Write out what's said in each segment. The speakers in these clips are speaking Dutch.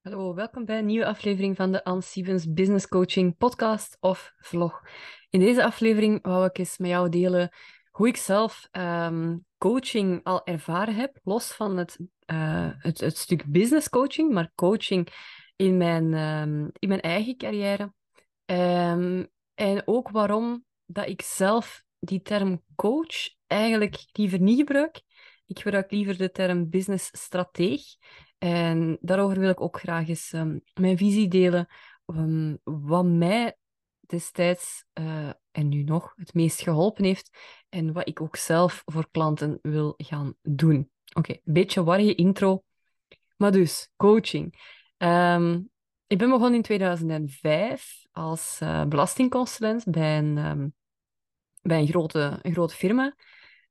Hallo, welkom bij een nieuwe aflevering van de Anne Stevens Business Coaching podcast of vlog. In deze aflevering wou ik eens met jou delen hoe ik zelf ehm, coaching al ervaren heb, los van het, uh, het, het, stuk business coaching, maar coaching in mijn, um, in mijn eigen carrière. Um, en ook waarom dat ik zelf die term coach eigenlijk liever niet gebruik. Ik gebruik liever de term business strateeg. En daarover wil ik ook graag eens um, mijn visie delen. Um, wat mij destijds uh, en nu nog het meest geholpen heeft. En wat ik ook zelf voor klanten wil gaan doen. Oké, een beetje warrige intro. Maar dus, coaching. Um, ik ben begonnen in 2005 als uh, belastingconsulent bij een, bij een grote, een grote firma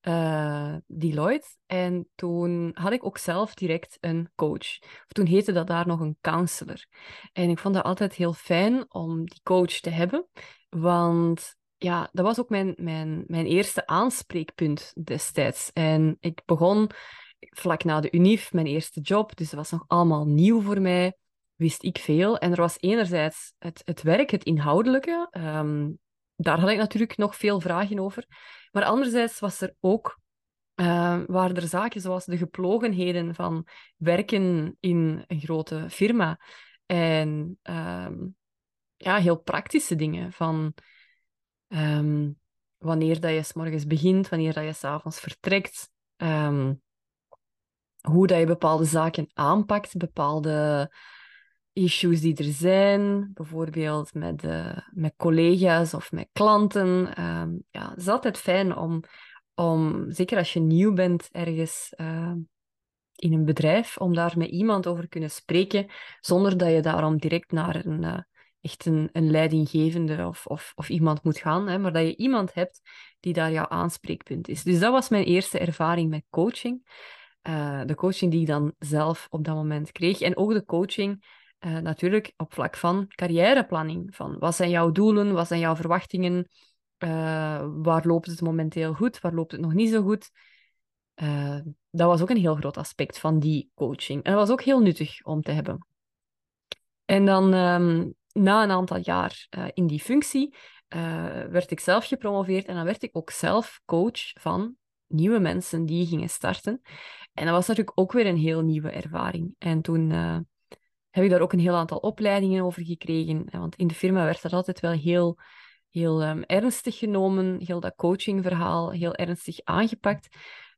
uh, Deloitte. En toen had ik ook zelf direct een coach. Of toen heette dat daar nog een counselor. En ik vond dat altijd heel fijn om die coach te hebben. Want ja, dat was ook mijn, mijn, mijn eerste aanspreekpunt destijds. En ik begon vlak na de UNIF, mijn eerste job. Dus dat was nog allemaal nieuw voor mij. Wist ik veel. En er was enerzijds het, het werk, het inhoudelijke. Um, daar had ik natuurlijk nog veel vragen over. Maar anderzijds was er ook, uh, er zaken zoals de geplogenheden van werken in een grote firma. En uh, ja, heel praktische dingen van um, wanneer dat je s morgens begint, wanneer dat je s'avonds vertrekt, um, hoe dat je bepaalde zaken aanpakt, bepaalde issues die er zijn, bijvoorbeeld met, met collega's of met klanten. Um, ja, het is altijd fijn om, om, zeker als je nieuw bent ergens uh, in een bedrijf, om daar met iemand over kunnen spreken, zonder dat je daarom direct naar een, uh, echt een, een leidinggevende of, of, of iemand moet gaan, hè, maar dat je iemand hebt die daar jouw aanspreekpunt is. Dus dat was mijn eerste ervaring met coaching. de coaching die ik dan zelf op dat moment kreeg. En ook de coaching uh, natuurlijk op vlak van carrièreplanning. Van wat zijn jouw doelen, wat zijn jouw verwachtingen, uh, waar loopt het momenteel goed, waar loopt het nog niet zo goed. Uh, dat was ook een heel groot aspect van die coaching. En dat was ook heel nuttig om te hebben. En dan um, na een aantal jaar in die functie werd ik zelf gepromoveerd en dan werd ik ook zelf coach van nieuwe mensen die gingen starten. En dat was natuurlijk ook weer een heel nieuwe ervaring. En toen heb ik daar ook een heel aantal opleidingen over gekregen. Want in de firma werd dat altijd wel heel, heel um, ernstig genomen, heel dat coachingverhaal heel ernstig aangepakt.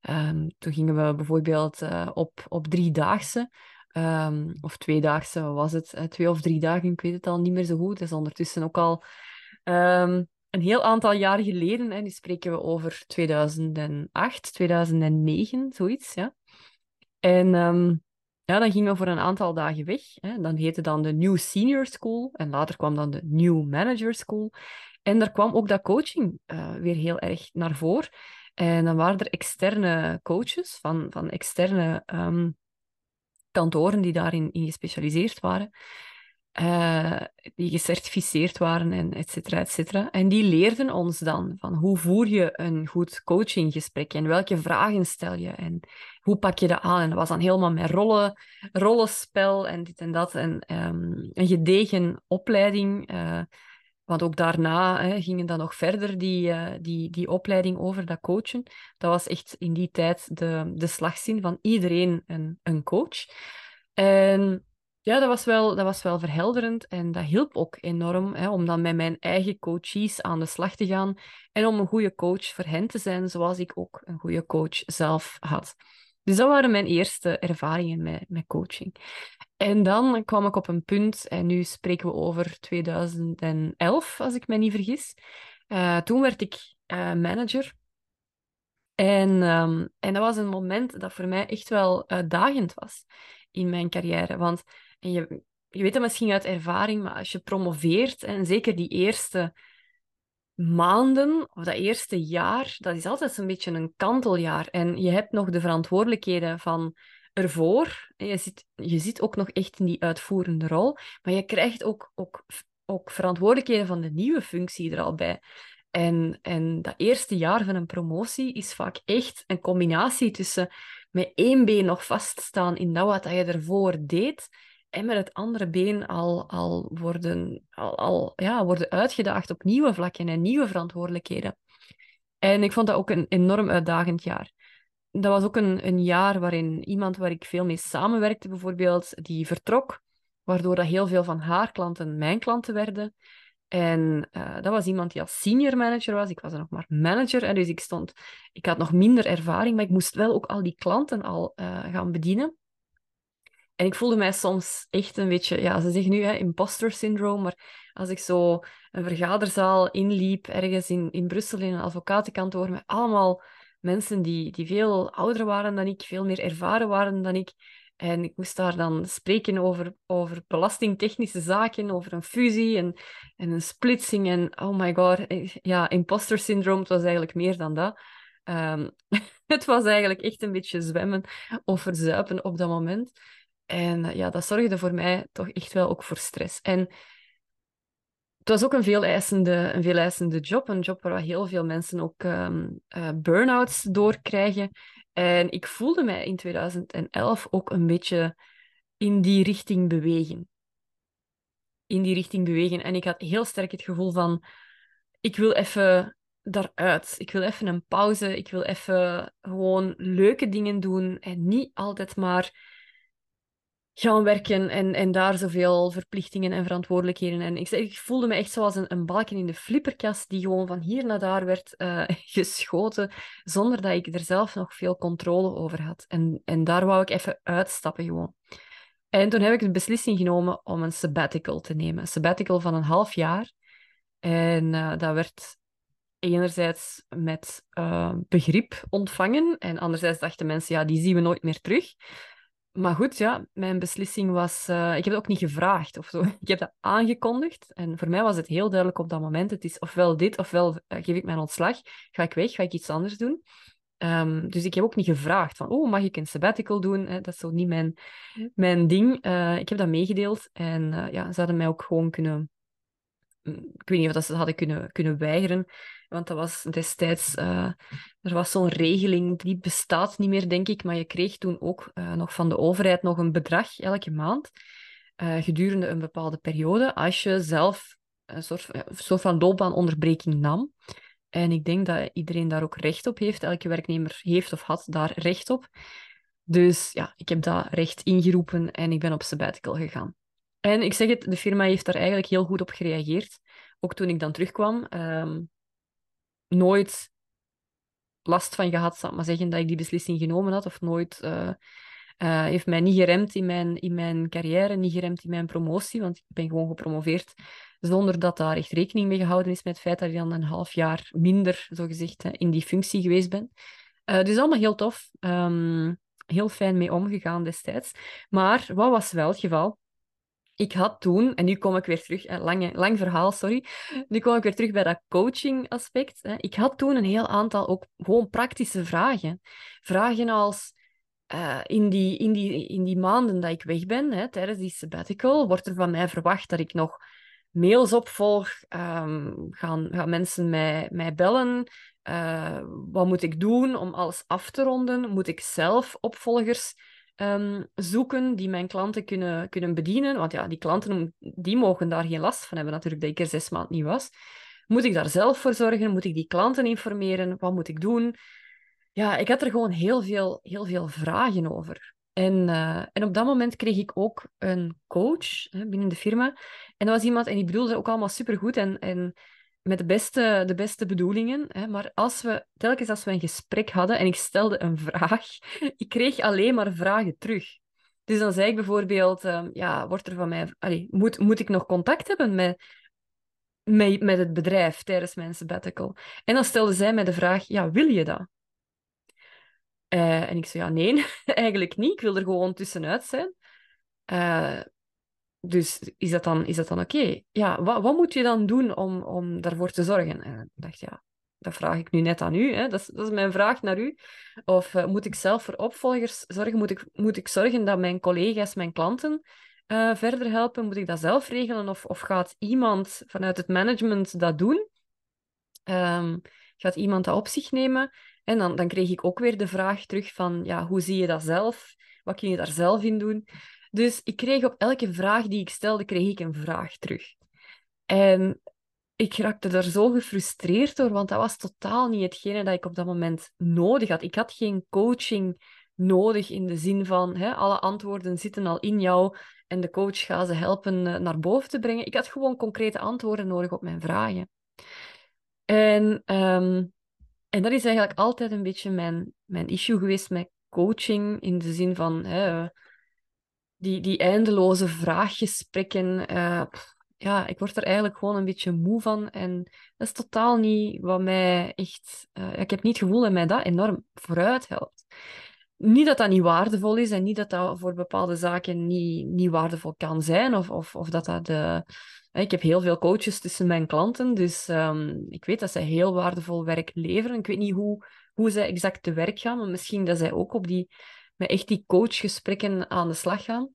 Um, toen gingen we bijvoorbeeld uh, op, op driedaagse, um, of tweedaagse, was het? Uh, twee of drie dagen, ik weet het al niet meer zo goed. Dat is ondertussen ook al een heel aantal jaar geleden. Hè. Nu spreken we over 2008, 2009, zoiets. Ja. En ja, dan gingen we voor een aantal dagen weg. Hè. Dan heette dan de New Senior School en later kwam dan de New Manager School. En daar kwam ook dat coaching uh, weer heel erg naar voren. En dan waren er externe coaches van, van externe um, kantoren die daarin in gespecialiseerd waren. Uh, die gecertificeerd waren en et cetera, et cetera. En die leerden ons dan van hoe voer je een goed coachinggesprek en welke vragen stel je en hoe pak je dat aan. En dat was dan helemaal met rollen, rollenspel en dit en dat. En um, een gedegen opleiding. Uh, want ook daarna hè, gingen dan nog verder die, uh, die, die opleiding over dat coachen. Dat was echt in die tijd de, de slagzin van iedereen een, een coach. En ja, dat was wel, dat was wel verhelderend en dat hielp ook enorm hè, om dan met mijn eigen coaches aan de slag te gaan en om een goede coach voor hen te zijn, zoals ik ook een goede coach zelf had. Dus dat waren mijn eerste ervaringen met, met coaching. En dan kwam ik op een punt, en nu spreken we over 2011, als ik me niet vergis. Uh, toen werd ik uh, manager. En, um, en dat was een moment dat voor mij echt wel uitdagend was in mijn carrière. Want en je, je weet het misschien uit ervaring, maar als je promoveert, en zeker die eerste maanden of dat eerste jaar, dat is altijd een beetje een kanteljaar. En je hebt nog de verantwoordelijkheden van ervoor. En je zit, je zit ook nog echt in die uitvoerende rol, maar je krijgt ook, ook, ook verantwoordelijkheden van de nieuwe functie er al bij. En, en dat eerste jaar van een promotie is vaak echt een combinatie tussen met één been nog vaststaan in dat wat je ervoor deed en met het andere been al, al, worden, al, al ja, worden uitgedaagd op nieuwe vlakken en nieuwe verantwoordelijkheden. En ik vond dat ook een enorm uitdagend jaar. Dat was ook een, een jaar waarin iemand waar ik veel mee samenwerkte, bijvoorbeeld, die vertrok, waardoor dat heel veel van haar klanten mijn klanten werden. En uh, dat was iemand die als senior manager was. Ik was er nog maar manager. En dus ik stond... Ik had nog minder ervaring, maar ik moest wel ook al die klanten al uh, gaan bedienen. En ik voelde mij soms echt een beetje... Ja, ze zeggen nu hè, imposter syndroom, maar als ik zo een vergaderzaal inliep, ergens in, in Brussel, in een advocatenkantoor, met allemaal mensen die, die veel ouder waren dan ik, veel meer ervaren waren dan ik, en ik moest daar dan spreken over, over belastingtechnische zaken, over een fusie en, en een splitsing. En oh my god, ja, imposter syndroom, het was eigenlijk meer dan dat. Um, het was eigenlijk echt een beetje zwemmen of verzuipen op dat moment. En ja, dat zorgde voor mij toch echt wel ook voor stress. En het was ook een veel eisende, een veel eisende job. Een job waar heel veel mensen ook um, burn-outs door krijgen. En ik voelde mij in 2011 ook een beetje in die richting bewegen. In die richting bewegen. En ik had heel sterk het gevoel van, ik wil even daaruit. Ik wil even een pauze. Ik wil even gewoon leuke dingen doen en niet altijd maar gaan werken en, en daar zoveel verplichtingen en verantwoordelijkheden. En ik, ik voelde me echt zoals een, een balken in de flipperkast die gewoon van hier naar daar werd uh, geschoten, zonder dat ik er zelf nog veel controle over had. En, en daar wou ik even uitstappen gewoon. En toen heb ik de beslissing genomen om een sabbatical te nemen. Een sabbatical van een half jaar. En uh, dat werd enerzijds met uh, begrip ontvangen. En anderzijds dachten mensen, ja, die zien we nooit meer terug maar goed, ja, mijn beslissing was... Uh, ik heb het ook niet gevraagd of zo. Ik heb dat aangekondigd. En voor mij was het heel duidelijk op dat moment. Het is ofwel dit, ofwel uh, geef ik mijn ontslag. Ga ik weg, ga ik iets anders doen. Um, dus ik heb ook niet gevraagd van, oh, mag ik een sabbatical doen? dat is zo niet mijn, mijn ding. Uh, ik heb dat meegedeeld. En ja, ze hadden mij ook gewoon kunnen... Mm, ik weet niet of dat ze hadden kunnen, kunnen weigeren. Want dat was destijds, uh, er was zo'n regeling, die bestaat niet meer, denk ik, maar je kreeg toen ook uh, nog van de overheid nog een bedrag elke maand, uh, gedurende een bepaalde periode, als je zelf een soort, soort van loopbaanonderbreking nam. En ik denk dat iedereen daar ook recht op heeft. Elke werknemer heeft of had daar recht op. Dus ja, ik heb dat recht ingeroepen en ik ben op sabbatical gegaan. En ik zeg het, de firma heeft daar eigenlijk heel goed op gereageerd. Ook toen ik dan terugkwam. Um, nooit last van gehad, zal maar zeggen, dat ik die beslissing genomen had. Of nooit uh, uh, heeft mij niet geremd in mijn, in mijn carrière, niet geremd in mijn promotie, want ik ben gewoon gepromoveerd zonder dat daar echt rekening mee gehouden is met het feit dat ik dan een half jaar minder, zogezegd, in die functie geweest ben. Uh, dus allemaal heel tof. Um, heel fijn mee omgegaan destijds. Maar wat was wel het geval? Ik had toen, en nu kom ik weer terug, lang, lang verhaal, sorry. Nu kom ik weer terug bij dat coaching aspect. Ik had toen een heel aantal ook gewoon praktische vragen. Vragen als, uh, in, die, in, die, in die maanden dat ik weg ben, hè, tijdens die sabbatical, wordt er van mij verwacht dat ik nog mails opvolg? Um, gaan, gaan mensen mij, mij bellen? Uh, wat moet ik doen om alles af te ronden? Moet ik zelf opvolgers um, zoeken die mijn klanten kunnen, kunnen bedienen. Want ja, die klanten die mogen daar geen last van hebben, natuurlijk, dat ik er zes maanden niet was. Moet ik daar zelf voor zorgen? Moet ik die klanten informeren? Wat moet ik doen? Ja, ik had er gewoon heel veel, heel veel vragen over. En, uh, en op dat moment kreeg ik ook een coach hè, binnen de firma. En dat was iemand, en die bedoelde ook allemaal supergoed. En, en met de beste, de beste bedoelingen. Hè, maar als we, telkens als we een gesprek hadden en ik stelde een vraag, ik kreeg alleen maar vragen terug. Dus dan zei ik bijvoorbeeld, uh, ja, wordt er van mij... Moet, moet ik nog contact hebben met, met, met het bedrijf tijdens mijn sabbatical? En dan stelde zij mij de vraag, ja, wil je dat? Uh, en ik zei, ja, nee, eigenlijk niet. Ik wil er gewoon tussenuit zijn. Uh, dus is dat dan, is dat dan oké? Ja, wat, wat moet je dan doen om, om daarvoor te zorgen? En ik dacht, ja, dat vraag ik nu net aan u. Hè? Dat, is, dat is mijn vraag naar u. Of uh, moet ik zelf voor opvolgers zorgen? Moet ik, moet ik zorgen dat mijn collega's, mijn klanten uh, verder helpen? Moet ik dat zelf regelen? Of, of gaat iemand vanuit het management dat doen? Um, gaat iemand dat op zich nemen? En dan, dan kreeg ik ook weer de vraag terug van, ja, hoe zie je dat zelf? Wat kun je daar zelf in doen? Dus ik kreeg op elke vraag die ik stelde, kreeg ik een vraag terug. En ik raakte daar zo gefrustreerd door, want dat was totaal niet hetgene dat ik op dat moment nodig had. Ik had geen coaching nodig in de zin van hè, alle antwoorden zitten al in jou en de coach gaat ze helpen eh, naar boven te brengen. Ik had gewoon concrete antwoorden nodig op mijn vragen. En, ehm, en dat is eigenlijk altijd een beetje mijn, mijn issue geweest met coaching, in de zin van hè, die, die eindeloze vraaggesprekken. Uh, ja, ik word er eigenlijk gewoon een beetje moe van. En dat is totaal niet wat mij echt... Uh, ik heb niet het gevoel dat mij dat enorm vooruit helpt. Niet dat dat niet waardevol is en niet dat dat voor bepaalde zaken niet, niet waardevol kan zijn. Of, of, of dat dat de... Ik heb heel veel coaches tussen mijn klanten, dus um, ik weet dat zij heel waardevol werk leveren. Ik weet niet hoe, hoe zij exact te werk gaan, maar misschien dat zij ook op die, met echt die coachgesprekken aan de slag gaan.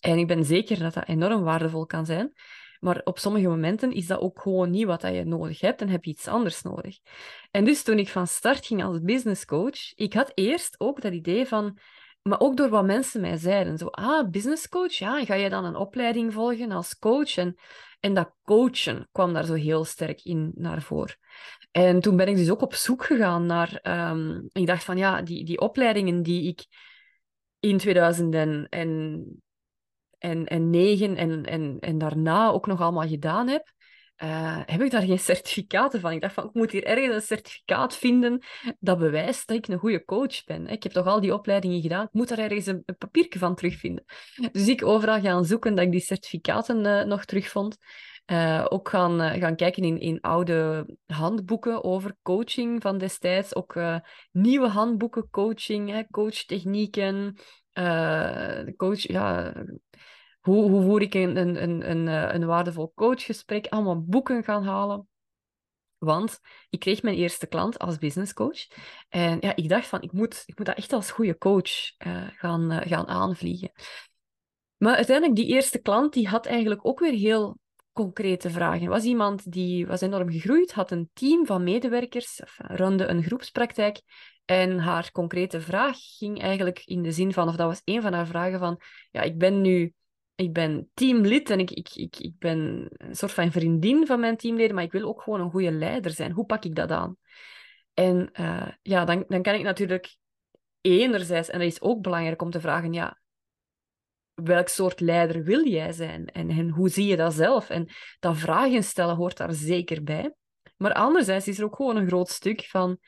En ik ben zeker dat dat enorm waardevol kan zijn. Maar op sommige momenten is dat ook gewoon niet wat je nodig hebt en heb je iets anders nodig. En dus toen ik van start ging als business coach, ik had eerst ook dat idee van, maar ook door wat mensen mij zeiden, zo, ah, business coach, ja, ga je dan een opleiding volgen als coach? En, en dat coachen kwam daar zo heel sterk in naar voren. En toen ben ik dus ook op zoek gegaan naar, um, ik dacht van, ja, die, die opleidingen die ik in 2000 en en, en en, en, en daarna ook nog allemaal gedaan heb, uh, heb ik daar geen certificaten van. Ik dacht van, ik moet hier ergens een certificaat vinden dat bewijst dat ik een goede coach ben. Ik heb toch al die opleidingen gedaan, ik moet daar ergens een, een papiertje van terugvinden. Dus ik overal gaan zoeken dat ik die certificaten uh, nog terugvond. Uh, ook gaan, gaan kijken in, in oude handboeken over coaching van destijds. Ook nieuwe handboeken coaching, coachtechnieken, coach, ja, hoe, hoe voer ik een, een, een, eh, een waardevol coachgesprek? Allemaal boeken gaan halen. Want ik kreeg mijn eerste klant als business coach. En ja, ik dacht van, ik moet, ik moet dat echt als goede coach uh, gaan, uh, gaan aanvliegen. Maar uiteindelijk, die eerste klant, die had eigenlijk ook weer heel concrete vragen. Was iemand die was enorm gegroeid, had een team van medewerkers, runde een groepspraktijk. En haar concrete vraag ging eigenlijk in de zin van, of dat was een van haar vragen van, ja, ik ben nu ik ben teamlid en ik, ik, ik, ik ben een soort van vriendin van mijn teamleden, maar ik wil ook gewoon een goede leider zijn. Hoe pak ik dat aan? En uh, ja, dan, dan kan ik natuurlijk enerzijds, en dat is ook belangrijk om te vragen, ja, welk soort leider wil jij zijn? En, en hoe zie je dat zelf? En dat vragen stellen hoort daar zeker bij. Maar anderzijds is er ook gewoon een groot stuk van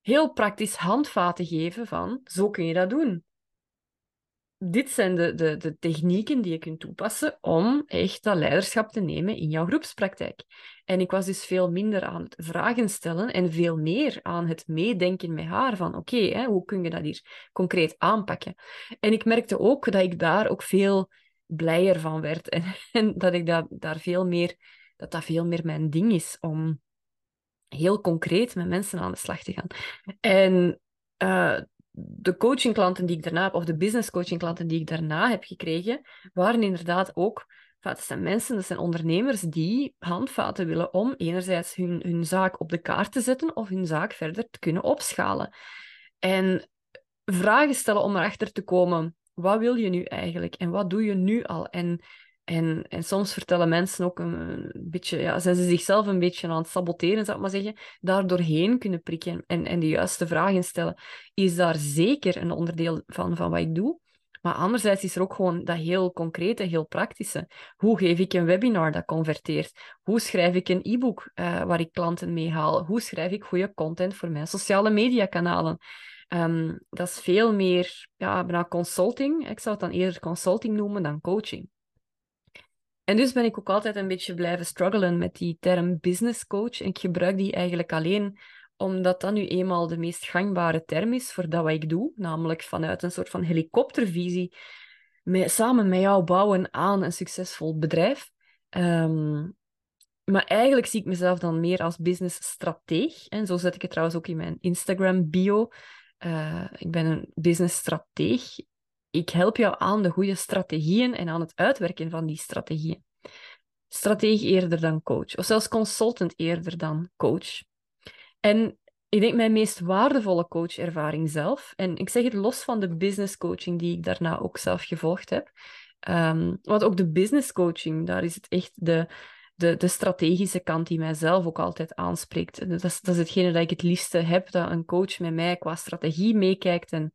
heel praktisch handvaten geven van, zo kun je dat doen dit zijn de, de, de technieken die je kunt toepassen om echt dat leiderschap te nemen in jouw groepspraktijk. En ik was dus veel minder aan het vragen stellen en veel meer aan het meedenken met haar van oké, hoe kun je dat hier concreet aanpakken? En ik merkte ook dat ik daar ook veel blijer van werd en, dat ik dat, daar veel meer, dat dat veel meer mijn ding is om heel concreet met mensen aan de slag te gaan. En uh, de coachingklanten die ik daarna heb, of de business coachingklanten die ik daarna heb gekregen, waren inderdaad ook, dat zijn mensen, dat zijn ondernemers die handvaten willen om enerzijds hun, hun zaak op de kaart te zetten of hun zaak verder te kunnen opschalen. En vragen stellen om erachter te komen, wat wil je nu eigenlijk en wat doe je nu al? En en, en soms vertellen mensen ook een, beetje, ja, zijn ze zichzelf een beetje aan het saboteren, zou ik maar zeggen, daar doorheen kunnen prikken en, en de juiste vragen stellen, is daar zeker een onderdeel van, van wat ik doe. Maar anderzijds is er ook gewoon dat heel concrete, heel praktische. Hoe geef ik een webinar dat converteert? Hoe schrijf ik een e-book uh, waar ik klanten mee haal? Hoe schrijf ik goede content voor mijn sociale mediakanalen? Um, dat is veel meer ja, bijna consulting. Ik zou het dan eerder consulting noemen dan coaching. En dus ben ik ook altijd een beetje blijven struggelen met die term business coach. En ik gebruik die eigenlijk alleen omdat dat nu eenmaal de meest gangbare term is voor dat wat ik doe, namelijk vanuit een soort van helikoptervisie, samen met jou bouwen aan een succesvol bedrijf. Ehm, maar eigenlijk zie ik mezelf dan meer als business-strateeg. En zo zet ik het trouwens ook in mijn Instagram-bio. Uh, ik ben een business-strateeg ik help jou aan de goede strategieën en aan het uitwerken van die strategieën. Strateeg eerder dan coach, of zelfs consultant eerder dan coach. En ik denk mijn meest waardevolle coachervaring zelf, en ik zeg het los van de business coaching die ik daarna ook zelf gevolgd heb, um, want ook de business coaching, daar is het echt de, de, de strategische kant die mijzelf ook altijd aanspreekt. Dat is, dat is hetgene dat ik het liefste heb, dat een coach met mij qua strategie meekijkt en,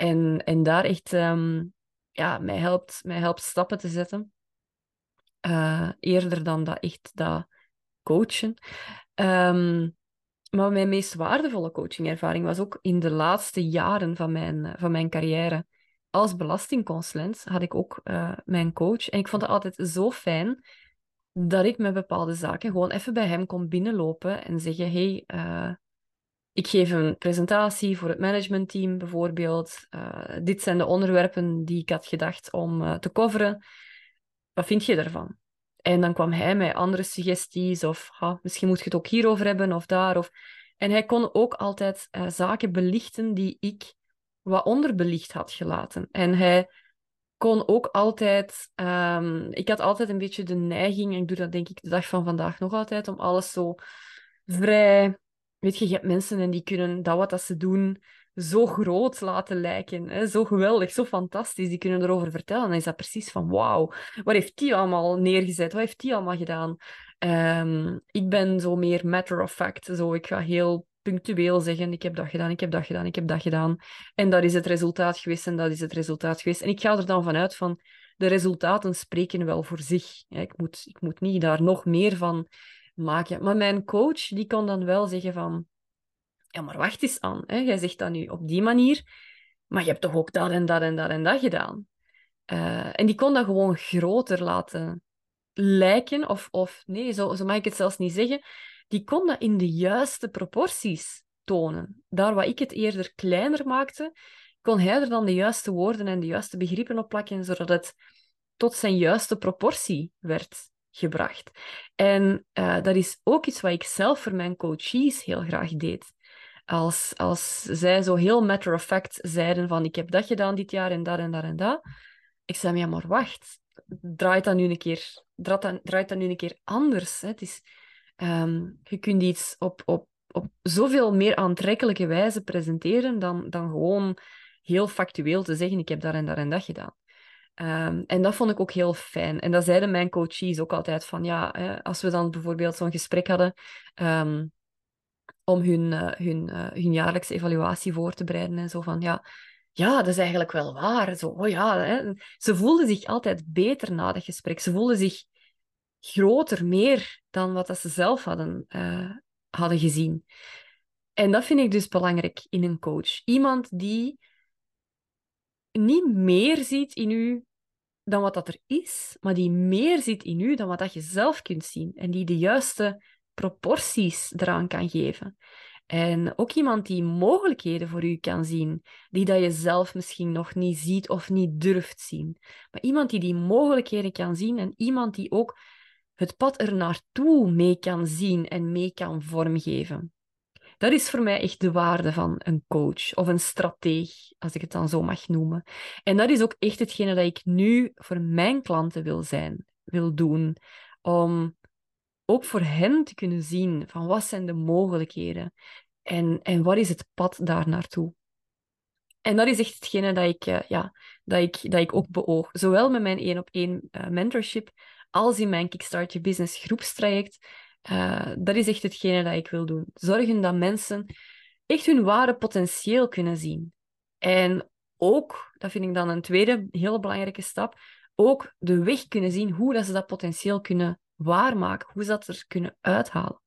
en, en daar echt um, ja, mij, helpt, mij helpt stappen te zetten. Uh, eerder dan dat echt dat coachen. Um, maar mijn meest waardevolle coachingervaring was ook in de laatste jaren van mijn, van mijn carrière. Als belastingconsulent had ik ook uh, mijn coach. En ik vond het altijd zo fijn dat ik met bepaalde zaken gewoon even bij hem kon binnenlopen en zeggen: Hey, uh, ik geef een presentatie voor het managementteam bijvoorbeeld. Uh, dit zijn de onderwerpen die ik had gedacht om te coveren. Wat vind je daarvan? En dan kwam hij met andere suggesties of ha, misschien moet je het ook hierover hebben of daar. Of... En hij kon ook altijd uh, zaken belichten die ik wat onderbelicht had gelaten. En hij kon ook altijd... Um, ik had altijd een beetje de neiging, en ik doe dat denk ik de dag van vandaag nog altijd, om alles zo vrij... Weet je, je hebt mensen en die kunnen dat wat dat ze doen zo groot laten lijken. Hè? Zo geweldig, zo fantastisch. Die kunnen erover vertellen. En dan is dat precies van, wauw, wat heeft die allemaal neergezet? Wat heeft die allemaal gedaan? Um, ik ben zo meer matter of fact. Zo, ik ga heel punctueel zeggen, ik heb dat gedaan, ik heb dat gedaan, ik heb dat gedaan. En dat is het resultaat geweest en dat is het resultaat geweest. En ik ga er dan vanuit van, de resultaten spreken wel voor zich. ik, moet, ik moet niet daar nog meer van maken. Maar mijn coach, die kon dan wel zeggen van, ja, maar wacht eens aan. Hè? Jij zegt dat nu op die manier, maar je hebt toch ook dat en dat en dat en dat gedaan. Uh, en die kon dat gewoon groter laten lijken, of, of nee, zo, zo mag ik het zelfs niet zeggen. Die kon dat in de juiste proporties tonen. Daar waar ik het eerder kleiner maakte, kon hij er dan de juiste woorden en de juiste begrippen op plakken, zodat het tot zijn juiste proportie werd gebracht. En uh, dat is ook iets wat ik zelf voor mijn coaches heel graag deed als, als zij zo heel matter of fact zeiden van ik heb dat gedaan dit jaar en dat en dat en dat. Ik zei, ja, maar wacht, draait dat nu een keer, draait dat, draait dat nu een keer anders. Hè? Het is, um, je kunt iets op, op, op zoveel meer aantrekkelijke wijze presenteren dan, dan gewoon heel factueel te zeggen ik heb dat en dat en dat gedaan. Um, en dat vond ik ook heel fijn. En dat zeiden mijn coaches ook altijd van ja, hè, als we dan bijvoorbeeld zo'n gesprek hadden. Um, om hun, uh, hun, uh, hun jaarlijkse evaluatie voor te bereiden. En zo van, ja, ja, dat is eigenlijk wel waar. Zo, oh ja, hè. Ze voelden zich altijd beter na dat gesprek. Ze voelden zich groter, meer dan wat dat ze zelf hadden, uh, hadden gezien. En dat vind ik dus belangrijk in een coach. Iemand die niet meer ziet in u dan wat dat er is, maar die meer ziet in u dan wat dat je zelf kunt zien. En die de juiste proporties eraan kan geven. En ook iemand die mogelijkheden voor u kan zien, die dat je zelf misschien nog niet ziet of niet durft zien. Maar iemand die die mogelijkheden kan zien en iemand die ook het pad er naartoe mee kan zien en mee kan vormgeven. Dat is voor mij echt de waarde van een coach of een strateeg, als ik het dan zo mag noemen. En dat is ook echt hetgene dat ik nu voor mijn klanten wil zijn, wil doen. Om ook voor hen te kunnen zien van wat zijn de mogelijkheden en, en wat is het pad daar naartoe. En dat is echt hetgene dat ik, uh, ja, dat ik, dat ik ook beoog. Zowel met mijn één op één uh, mentorship als in mijn Kickstart Your Business groepstraject. Uh, dat is echt hetgene dat ik wil doen. Zorgen dat mensen echt hun ware potentieel kunnen zien. En ook, dat vind ik dan een tweede heel belangrijke stap, ook de weg kunnen zien hoe dat ze dat potentieel kunnen waarmaken, hoe ze dat er kunnen uithalen.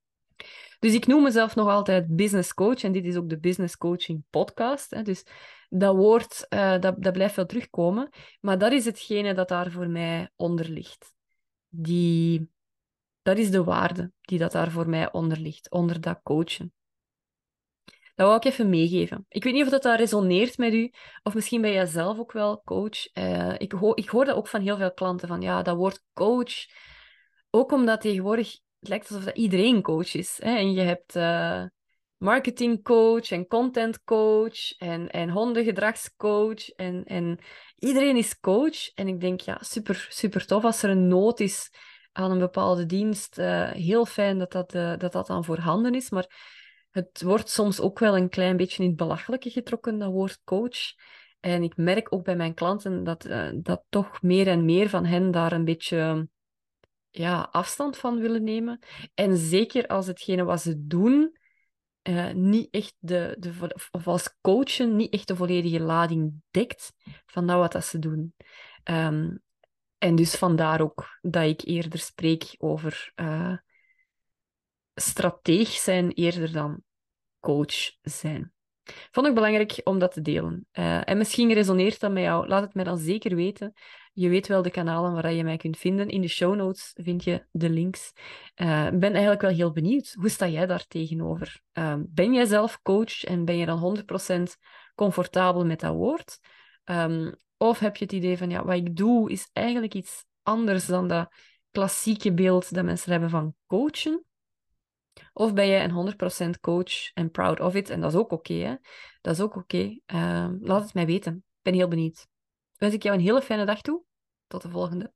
Dus ik noem mezelf nog altijd business coach en dit is ook de business coaching podcast. Hè. Dus dat woord, uh, dat, dat blijft wel terugkomen, maar dat is hetgene dat daar voor mij onder ligt. Die, dat is de waarde die dat daar voor mij onder ligt, onder dat coachen. Dat wou ik even meegeven. Ik weet niet of dat, dat resoneert met u, of misschien ben jij zelf ook wel coach. Uh, ik, ik hoor dat ook van heel veel klanten, van ja, dat woord coach, ook omdat tegenwoordig het lijkt alsof dat iedereen coach is. Hè? En je hebt uh, marketingcoach en contentcoach en, en hondengedragscoach. En, en iedereen is coach. En ik denk, ja, super, super tof als er een nood is aan een bepaalde dienst. Uh, heel fijn dat dat, uh, dat dat dan voorhanden is. Maar het wordt soms ook wel een klein beetje in het belachelijke getrokken, dat woord coach. En ik merk ook bij mijn klanten dat, uh, dat toch meer en meer van hen daar een beetje ja, afstand van willen nemen. En zeker als hetgene wat ze doen, niet echt de, de, of als coachen niet echt de volledige lading dekt van dat wat dat ze doen. Um, en dus vandaar ook dat ik eerder spreek over uh, strateeg zijn eerder dan coach zijn. Vond ik belangrijk om dat te delen. Uh, en misschien resoneert dat met jou. Laat het mij dan zeker weten. Je weet wel de kanalen waar je mij kunt vinden. In de show notes vind je de links. Ik uh, ben eigenlijk wel heel benieuwd. Hoe sta jij daar tegenover? Ben jij zelf coach en ben je dan 100% comfortabel met dat woord? Um, of heb je het idee van, ja, wat ik doe is eigenlijk iets anders dan dat klassieke beeld dat mensen hebben van coachen? Of ben je een 100% coach en proud of it? En dat is ook oké, hè? Dat is ook oké. Uh, laat het mij weten. Ik ben heel benieuwd. Wens ik jou een hele fijne dag toe. Tot de volgende.